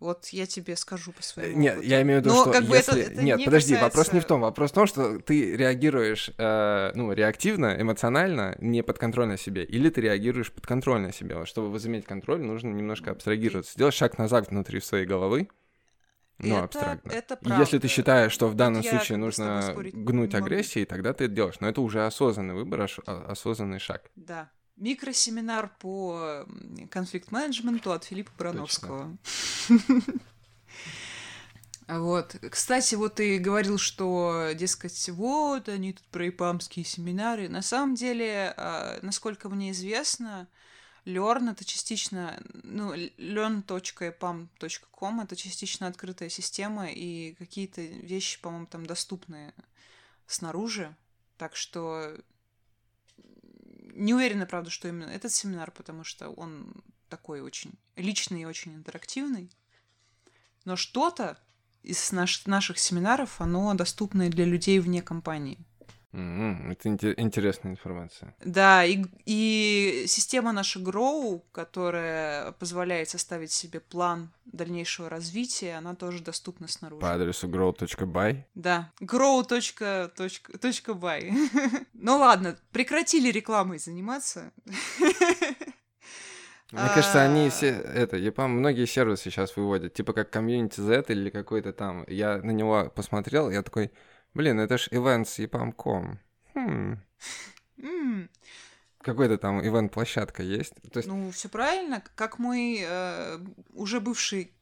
Вот я тебе скажу по
Э,
своему
Нет,
опыту.
я имею в виду,
Но
что
как бы это-
если...
это
Нет,
не
подожди, вопрос не в
касается-
том. Вопрос в том, что ты реагируешь, э, ну, реактивно, эмоционально, не подконтрольно себе, или ты реагируешь подконтрольно себе. Вот Чтобы возыметь контроль, нужно немножко абстрагироваться, сделать шаг назад внутри своей головы, ну,
Это-
абстрактно.
это
И Если ты
правда.
считаешь, что в данном
я
случае нужно гнуть агрессией, тогда ты это делаешь. Но это уже осознанный выбор, а- осознанный шаг.
Да. Микросеминар по конфликт-менеджменту от Филиппа Барановского. Вот. Кстати, вот ты говорил, что, дескать, вот они тут про ипамские семинары. На самом деле, а, насколько мне известно, Learn это частично, ну, learn.epam.com это частично открытая система, и какие-то вещи, по-моему, там доступны снаружи. Так что не уверена, правда, что именно этот семинар, потому что он такой очень личный и очень интерактивный. Но что-то из наш- наших семинаров, оно доступно и для людей вне компании.
Это инте- интересная информация.
Да, и, и система наша Grow, которая позволяет составить себе план дальнейшего развития, она тоже доступна снаружи.
По адресу grow.by.
Да, grow.by. ну ладно, прекратили рекламой заниматься.
Мне кажется, они
А.
все, это, EPAM многие сервисы сейчас выводят, типа как Community Z или какой-то там. Я на него посмотрел, я такой, блин, это ж events EPAM.com. Хм,
М,
какой-то там ивент-площадка есть. То есть,
Ну, все правильно. Как мой э, уже бывший,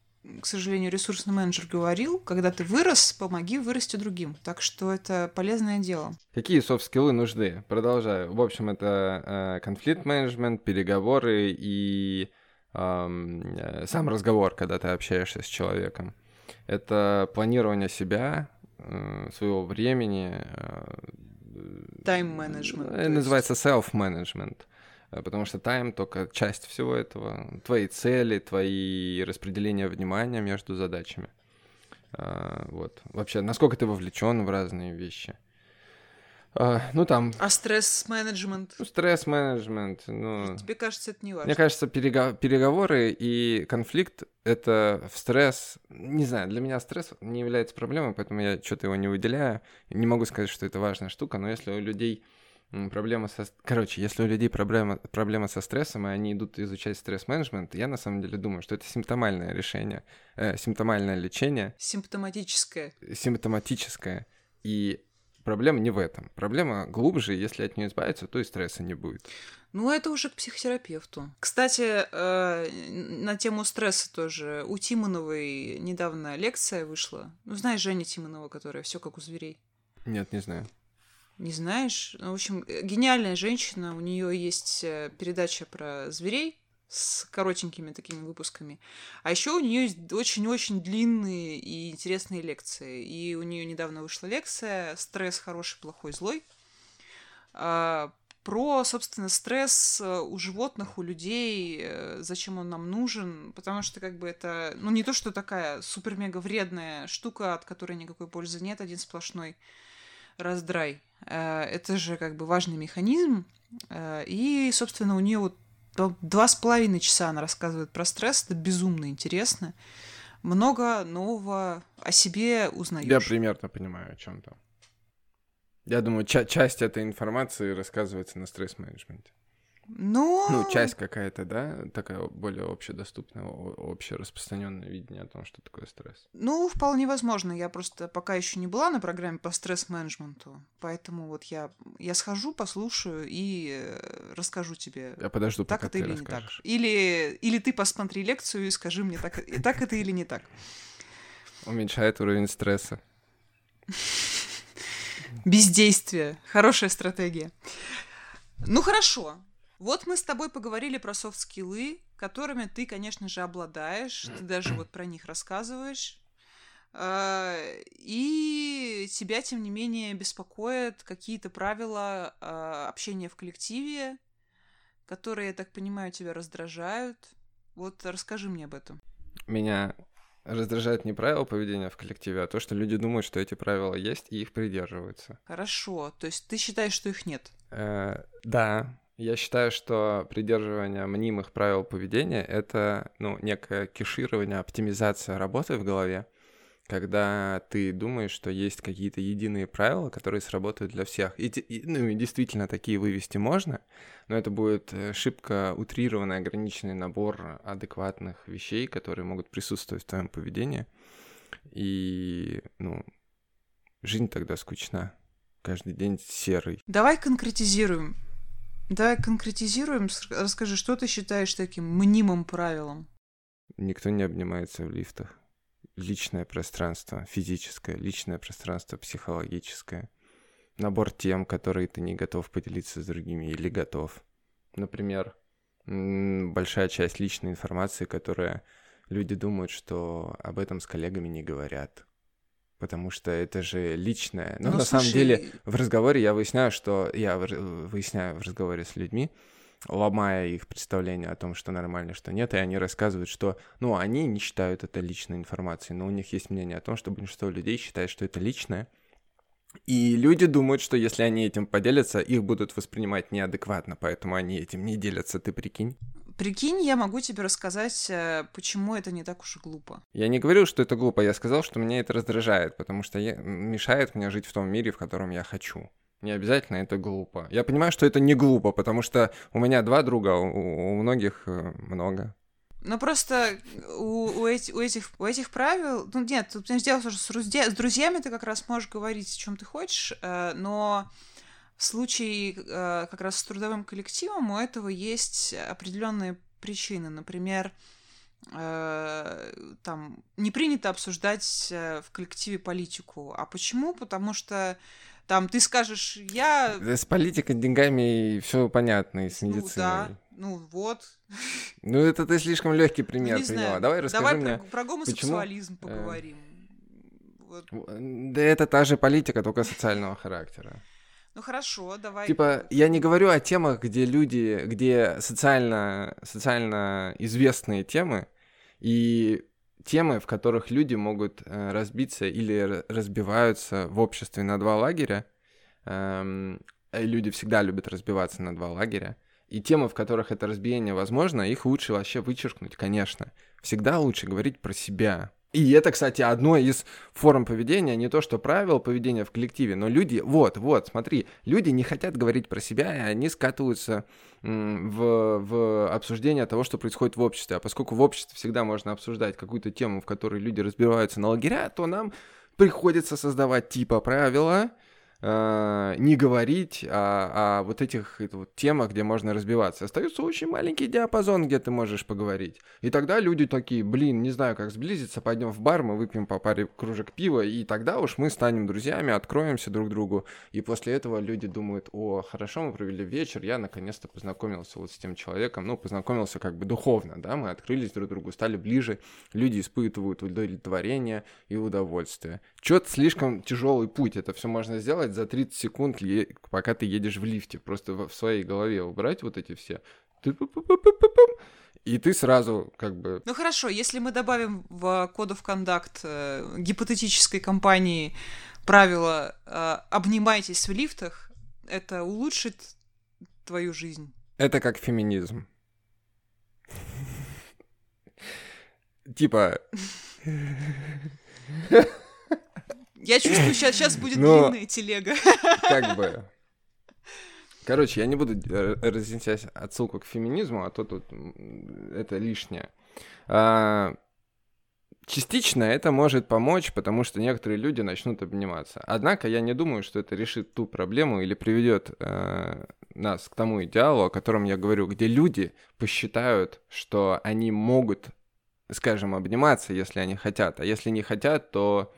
к сожалению, ресурсный менеджер говорил, когда ты вырос, помоги вырасти другим. Так что это полезное дело.
какие софт-скиллы нужны? Продолжаю. В общем, это конфликт-менеджмент, переговоры и э, сам разговор, когда ты общаешься с человеком. Это планирование себя, э, своего времени, э,
Тайм-менеджмент,
Э,
есть.
Называется self-management. э, Потому что тайм только часть всего этого. Твои цели, твои распределения внимания между задачами. Вот. Вообще, насколько ты вовлечен в разные вещи. А, Ну, там,
А стресс-менеджмент?
ну, стресс-менеджмент, ну...
Тебе кажется, это не важно?
Мне кажется, перего- переговоры и конфликт — это в стресс... Не знаю, для меня стресс не является проблемой, поэтому я что-то его не выделяю. Не могу сказать, что это важная штука, но если у людей проблема со... Короче, если у людей проблема, проблема со стрессом, и они идут изучать стресс-менеджмент, я на самом деле думаю, что это симптомальное решение, э, симптомальное лечение,
Симптоматическое.
симптоматическое. И проблема не в этом. Проблема глубже, если от нее избавиться, то и стресса не будет.
Ну, это уже к психотерапевту. Кстати, э, на тему стресса тоже. У Тимоновой недавно лекция вышла. Ну, знаешь Женя Тимонова, которая все как у зверей.
Нет, не знаю.
Не знаешь? Ну, в общем, э, гениальная женщина. У нее есть э, передача про зверей с коротенькими такими выпусками. А еще у нее есть очень-очень длинные и интересные лекции. И у нее недавно вышла лекция «Стресс хороший, плохой, злой». а, Про, собственно, стресс э, у животных, у людей, э, зачем он нам нужен, потому что как бы это, ну не то, что такая супер-мега вредная штука, от которой никакой пользы нет, один сплошной раздрай. Э, Это же как бы важный механизм. И, собственно, у нее вот два с половиной часа она рассказывает про стресс. Это безумно интересно. Много нового о себе узнаешь.
Я примерно понимаю, о чем там. Я думаю, ча- часть этой информации рассказывается на стресс-менеджменте.
Но...
Ну, часть какая-то, да, такая более общедоступная, общераспространенное видение о том, что такое стресс.
Ну, вполне возможно. Я просто пока еще не была на программе по стресс-менеджменту, поэтому вот я, я схожу, послушаю и э, расскажу тебе,
Я подожду,
так
пока
это
ты
или не так.
расскажешь.
Или, или ты посмотри лекцию и скажи мне, так, так это или не так.
Уменьшает уровень стресса.
Бездействие. Хорошая стратегия. Ну хорошо. Вот мы с тобой поговорили про софт-скиллы, которыми ты, конечно же, обладаешь. Ты даже вот про них рассказываешь. А, И тебя, тем не менее, беспокоят какие-то правила а, общения в коллективе, которые, я так понимаю, тебя раздражают. Вот расскажи мне об этом.
Меня раздражает не правила поведения в коллективе, а то, что люди думают, что эти правила есть и их придерживаются.
Хорошо, то есть ты считаешь, что их нет?
Э, да, я считаю, что придерживание мнимых правил поведения — это, ну, некое кеширование, оптимизация работы в голове, когда ты думаешь, что есть какие-то единые правила, которые сработают для всех. И, и, ну, и действительно такие вывести можно, но это будет э, шибко утрированный, ограниченный набор адекватных вещей, которые могут присутствовать в твоем поведении. И, ну, жизнь тогда скучна. Каждый день серый.
Давай конкретизируем. Давай конкретизируем. Расскажи, что ты считаешь таким мнимым правилом?
Никто не обнимается в лифтах личное пространство физическое, личное пространство психологическое, набор тем, которые ты не готов поделиться с другими или готов. Например, большая часть личной информации, которая люди думают, что об этом с коллегами не говорят. Потому что это же личное. Но ну, на слушай... самом деле в разговоре я выясняю, что я выясняю в разговоре с людьми, ломая их представление о том, что нормально, что нет, и они рассказывают, что, ну, они не считают это личной информацией, но у них есть мнение о том, что большинство людей считает, что это личное, и люди думают, что если они этим поделятся, их будут воспринимать неадекватно, поэтому они этим не делятся, ты прикинь?
Прикинь, я могу тебе рассказать, э, почему это не так уж и глупо.
Я не говорил, что это глупо, я сказал, что меня это раздражает, потому что я... мешает мне жить в том мире, в котором я хочу. Не обязательно это глупо. Я понимаю, что это не глупо, потому что у меня два друга, у, у многих э, много.
Ну просто у, у, эти, у, этих, у этих правил, ну нет, тут дело что с, друзья, с друзьями ты как раз можешь говорить, о чем ты хочешь, э, но в случае э, как раз с трудовым коллективом у этого есть определенные причины. Например, э, там не принято обсуждать э, в коллективе политику. А почему? Потому что там ты скажешь, я...
С политикой, деньгами все понятно, и с медициной. Ну, да,
ну вот.
Ну это ты слишком легкий пример ну, приняла. Давай расскажи
Давай
мне.
Про, про гомосексуализм почему? поговорим.
Вот. Да это та же политика, только социального характера.
Ну хорошо, давай.
Типа, я не говорю о темах, где люди, где социально, социально известные темы, и темы, в которых люди могут э, разбиться или разбиваются в обществе на два лагеря. Эм, люди всегда любят разбиваться на два лагеря. И темы, в которых это разбиение возможно, их лучше вообще вычеркнуть, конечно. Всегда лучше говорить про себя, и это, кстати, одно из форм поведения, не то что правил поведения в коллективе, но люди, вот, вот, смотри, люди не хотят говорить про себя, и они скатываются в, в обсуждение того, что происходит в обществе. А поскольку в обществе всегда можно обсуждать какую-то тему, в которой люди разбиваются на лагеря, то нам приходится создавать типа правила, э, не говорить о, о вот этих вот, темах, где можно разбиваться. Остается очень маленький диапазон, где ты можешь поговорить. И тогда люди такие, блин, не знаю, как сблизиться, пойдем в бар, мы выпьем по паре кружек пива, и тогда уж мы станем друзьями, откроемся друг другу. И после этого люди думают, о, хорошо, мы провели вечер, я наконец-то познакомился вот с тем человеком, ну, познакомился как бы духовно, да, мы открылись друг другу, стали ближе, люди испытывают удовлетворение и удовольствие. Чё-то слишком тяжелый путь, это все можно сделать за 30 секунд, пока ты едешь в лифте. Просто в своей голове убрать вот эти все. И ты сразу как бы...
Ну хорошо, если мы добавим в Code of Conduct э, гипотетической компании правило э, «обнимайтесь в лифтах», это улучшит твою жизнь?
Это как феминизм. Типа...
Я чувствую, сейчас, сейчас будет Но... длинная телега.
Как бы. Короче, я не буду э, разъяснять отсылку к феминизму, а то тут это лишнее. А, частично это может помочь, потому что некоторые люди начнут обниматься. Однако я не думаю, что это решит ту проблему или приведет э, нас к тому идеалу, о котором я говорю, где люди посчитают, что они могут, скажем, обниматься, если они хотят, а если не хотят, то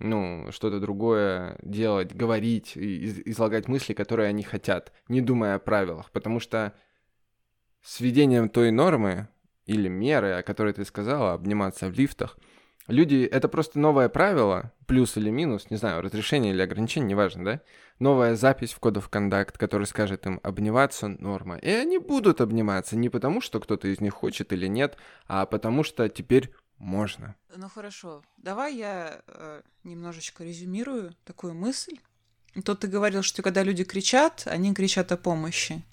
ну, что-то другое делать, говорить, из- излагать мысли, которые они хотят, не думая о правилах. Потому что с введением той нормы или меры, о которой ты сказала, обниматься в лифтах, люди, это просто новое правило, плюс или минус, не знаю, разрешение или ограничение, неважно, да? Новая запись в of Conduct, который скажет им обниматься норма. И они будут обниматься не потому, что кто-то из них хочет или нет, а потому что теперь можно.
Ну хорошо, давай я э, немножечко резюмирую такую мысль. То ты говорил, что когда люди кричат, они кричат о помощи.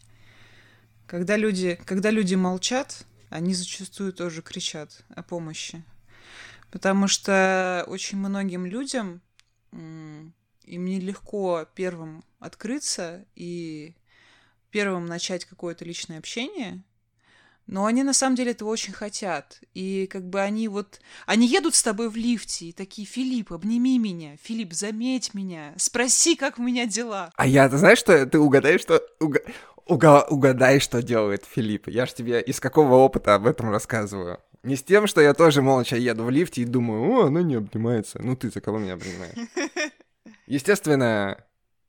Когда люди, когда люди молчат, они зачастую тоже кричат о помощи. Потому что очень многим людям им нелегко первым открыться и первым начать какое-то личное общение, но они на самом деле этого очень хотят. И как бы они вот... Они едут с тобой в лифте и такие, Филипп, обними меня. Филипп, заметь меня. Спроси, как у меня дела.
А я, ты знаешь, что ты угадаешь, что... Уга... Уга... Угадай, что делает Филипп. Я ж тебе из какого опыта об этом рассказываю. Не с тем, что я тоже молча еду в лифте и думаю, о, она не обнимается. Ну ты за кого меня обнимаешь? Естественно,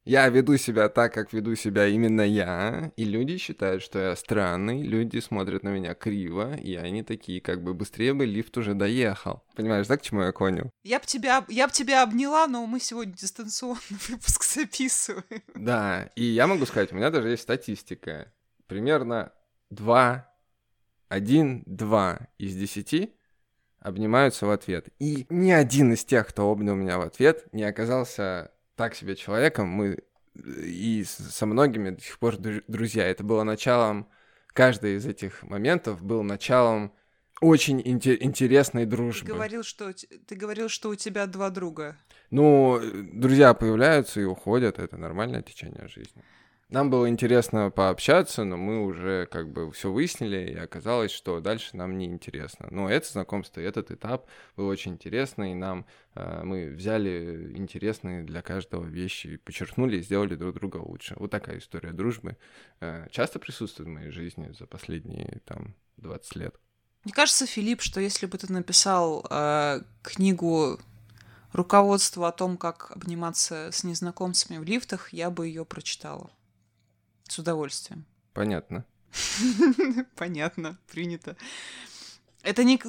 я веду себя так, как веду себя именно я, и люди считают, что я странный, люди смотрят на меня криво, и они такие, как бы быстрее бы лифт уже доехал. Понимаешь, да, к чему я клоню?
Я бы тебя, я б тебя обняла, но мы сегодня дистанционно выпуск записываем.
Да, и я могу сказать, у меня даже есть статистика. Примерно 2, 1, 2 из 10 обнимаются в ответ. И ни один из тех, кто обнял меня в ответ, не оказался так себе человеком, мы и со многими до сих пор друзья. Это было началом, каждый из этих моментов был началом очень инте- интересной дружбы.
Ты говорил, что, ты говорил, что у тебя два друга.
Ну, друзья появляются и уходят, это нормальное течение жизни. Нам было интересно пообщаться, но мы уже как бы все выяснили, и оказалось, что дальше нам не интересно. Но это знакомство, этот этап был очень интересный, и нам э, мы взяли интересные для каждого вещи, подчеркнули и сделали друг друга лучше. Вот такая история дружбы э, часто присутствует в моей жизни за последние там 20 лет.
Мне кажется, Филипп, что если бы ты написал э, книгу руководство о том, как обниматься с незнакомцами в лифтах, я бы ее прочитала. С удовольствием.
Понятно.
Понятно, принято. Это не,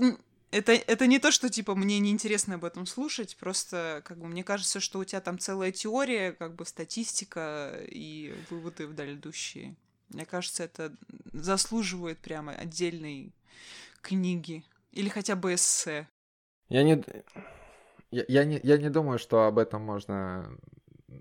это, это не то, что, типа, мне неинтересно об этом слушать, просто, как бы, мне кажется, что у тебя там целая теория, как бы, статистика и выводы вдаль идущие. Мне кажется, это заслуживает прямо отдельной книги или хотя бы эссе.
Я не... Я, я, не, я не думаю, что об этом можно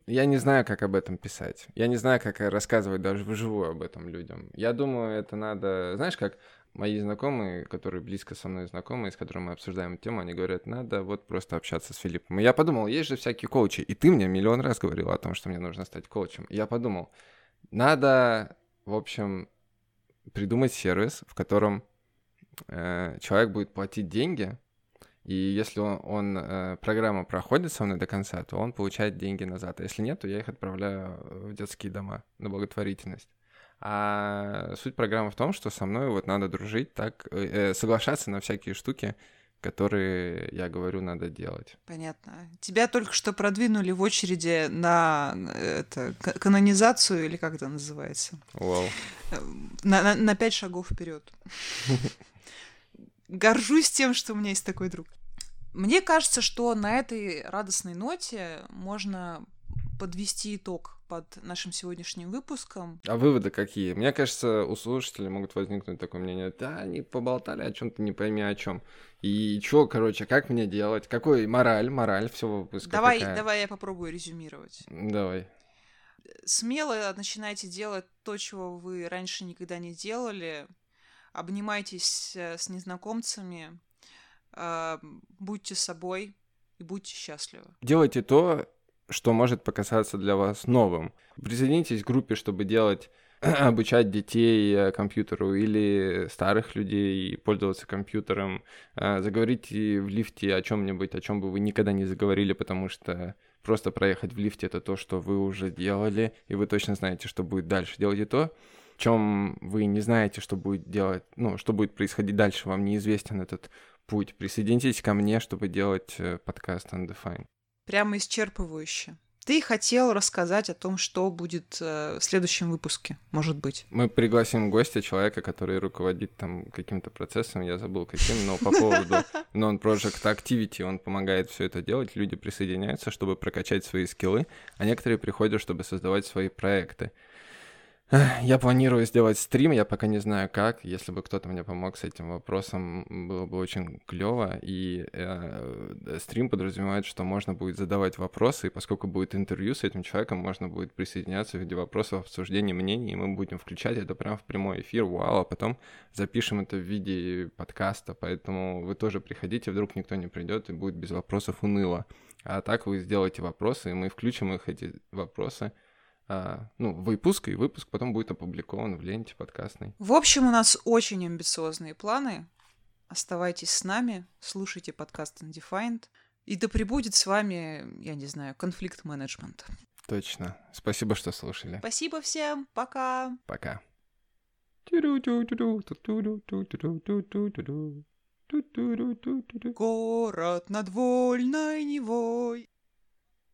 я не знаю, как об этом писать. Я не знаю, как рассказывать даже вживую об этом людям. Я думаю, это надо... Знаешь, как мои знакомые, которые близко со мной знакомые, с которыми мы обсуждаем эту тему, они говорят, надо вот просто общаться с Филиппом. И я подумал, есть же всякие коучи, и ты мне миллион раз говорил о том, что мне нужно стать коучем. И я подумал, надо, в общем, придумать сервис, в котором э, человек будет платить деньги, и если он, он э, программа проходит со мной до конца, то он получает деньги назад. А если нет, то я их отправляю в детские дома на благотворительность. А суть программы в том, что со мной вот надо дружить, так э, соглашаться на всякие штуки, которые, я говорю, надо делать.
Понятно. Тебя только что продвинули в очереди на это, канонизацию, или как это называется?
Вау.
На, на, на пять шагов вперед. Горжусь тем, что у меня есть такой друг. Мне кажется, что на этой радостной ноте можно подвести итог под нашим сегодняшним выпуском.
А выводы какие? Мне кажется, у слушателей могут возникнуть такое мнение, да, они поболтали о чем-то, не пойми о чем. И что, короче, как мне делать? Какой мораль, мораль всего выпуска?
Давай,
какая?
давай я попробую резюмировать.
Давай.
Смело начинайте делать то, чего вы раньше никогда не делали. Обнимайтесь э, с незнакомцами, а, будьте собой и будьте счастливы.
Делайте то, что может показаться для вас новым. Присоединитесь к группе, чтобы делать обучать детей э, компьютеру или старых людей пользоваться компьютером. Заговорите в лифте о чем-нибудь, о чем бы вы никогда не заговорили, потому что просто проехать в лифте это то, что вы уже делали, и вы точно знаете, что будет дальше. Делайте то, чем вы не знаете, что будет делать, ну, что будет происходить дальше, вам неизвестен этот путь. Присоединитесь ко мне, чтобы делать э, подкаст Undefined.
Прямо исчерпывающе. Ты хотел рассказать о том, что будет э, в следующем выпуске, может быть.
Мы пригласим гостя, человека, который руководит там каким-то процессом, я забыл каким, но по поводу Non-Project Activity он помогает все это делать, люди присоединяются, чтобы прокачать свои скиллы, а некоторые приходят, чтобы создавать свои проекты. Я планирую сделать стрим, я пока не знаю как. Если бы кто-то мне помог с этим вопросом, было бы очень клево. И э, стрим подразумевает, что можно будет задавать вопросы, и поскольку будет интервью с этим человеком, можно будет присоединяться в виде вопросов, обсуждения мнений, и мы будем включать это прямо в прямой эфир, вау, а потом запишем это в виде подкаста. Поэтому вы тоже приходите, вдруг никто не придет и будет без вопросов уныло. А так вы сделаете вопросы, и мы включим их, эти вопросы, а, ну, выпуск, и выпуск потом будет опубликован в ленте подкастной.
В общем, у нас очень амбициозные планы. Оставайтесь с нами, слушайте подкаст Undefined. И да пребудет с вами, я не знаю, конфликт-менеджмент.
Точно. Спасибо, что слушали.
Спасибо всем. Пока.
Пока.
Город над вольной Невой.